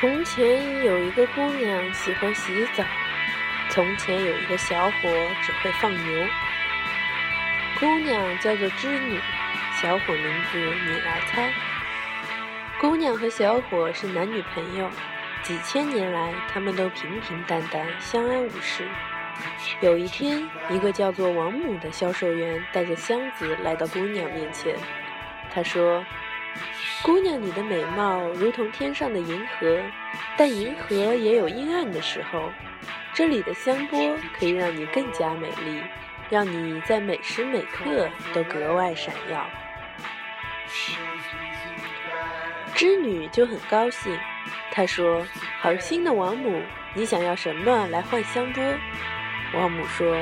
从前有一个姑娘喜欢洗澡，从前有一个小伙只会放牛。姑娘叫做织女，小伙名字你来猜。姑娘和小伙是男女朋友，几千年来他们都平平淡淡，相安无事。有一天，一个叫做王母的销售员带着箱子来到姑娘面前，他说。姑娘，你的美貌如同天上的银河，但银河也有阴暗的时候。这里的香波可以让你更加美丽，让你在每时每刻都格外闪耀。织女就很高兴，她说：“好心的王母，你想要什么来换香波？”王母说：“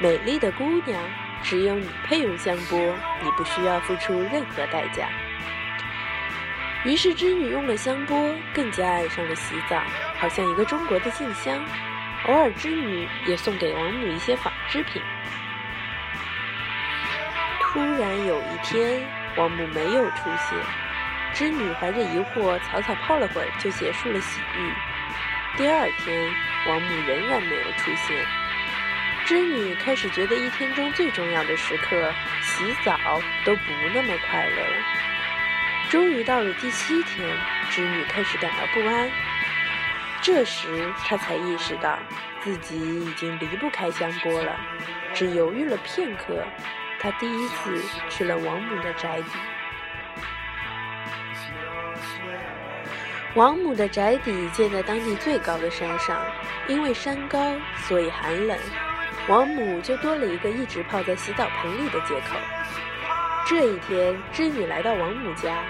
美丽的姑娘，只有你配用香波，你不需要付出任何代价。”于是织女用了香波，更加爱上了洗澡，好像一个中国的静香。偶尔织女也送给王母一些纺织品。突然有一天，王母没有出现，织女怀着疑惑，草草泡了会儿就结束了洗浴。第二天，王母仍然没有出现，织女开始觉得一天中最重要的时刻——洗澡都不那么快乐了。终于到了第七天，织女开始感到不安。这时，她才意识到自己已经离不开香波了。只犹豫了片刻，她第一次去了王母的宅邸。王母的宅邸建在当地最高的山上，因为山高，所以寒冷。王母就多了一个一直泡在洗澡盆里的借口。这一天，织女来到王母家，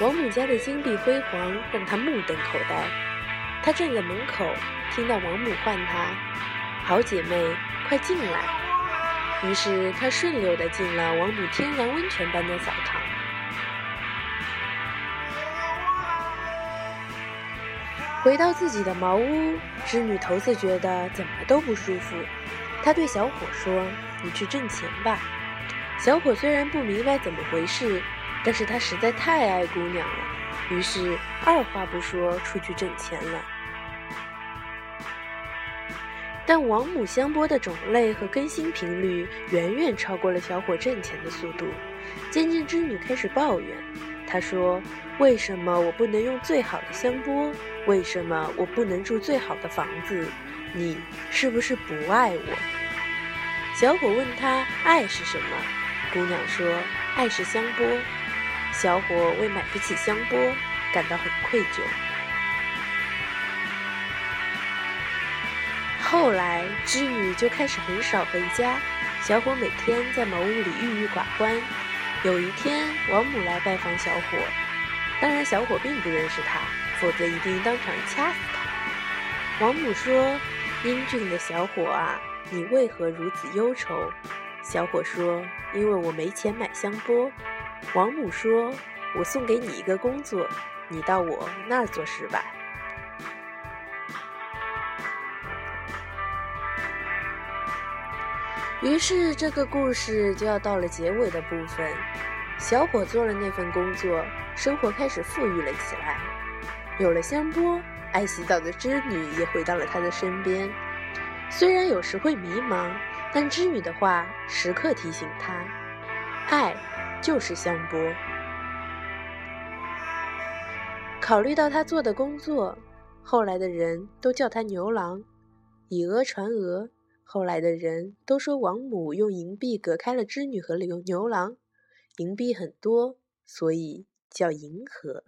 王母家的金碧辉煌让她目瞪口呆。她站在门口，听到王母唤她：“好姐妹，快进来。”于是她顺溜地进了王母天然温泉般的澡堂。回到自己的茅屋，织女头次觉得怎么都不舒服。她对小伙说：“你去挣钱吧。”小伙虽然不明白怎么回事，但是他实在太爱姑娘了，于是二话不说出去挣钱了。但王母香波的种类和更新频率远远超过了小伙挣钱的速度，渐渐织女开始抱怨。她说：“为什么我不能用最好的香波？为什么我不能住最好的房子？你是不是不爱我？”小伙问他：“爱是什么？”姑娘说：“爱是香波。”小伙为买不起香波感到很愧疚。后来，织女就开始很少回家，小伙每天在茅屋里郁郁寡欢。有一天，王母来拜访小伙，当然小伙并不认识他，否则一定当场掐死他。王母说：“英俊的小伙啊，你为何如此忧愁？”小伙说：“因为我没钱买香波。”王母说：“我送给你一个工作，你到我那儿做事吧。”于是这个故事就要到了结尾的部分。小伙做了那份工作，生活开始富裕了起来。有了香波，爱洗澡的织女也回到了他的身边。虽然有时会迷茫。但织女的话时刻提醒他，爱就是香波。考虑到他做的工作，后来的人都叫他牛郎。以讹传讹，后来的人都说王母用银币隔开了织女和牛牛郎，银币很多，所以叫银河。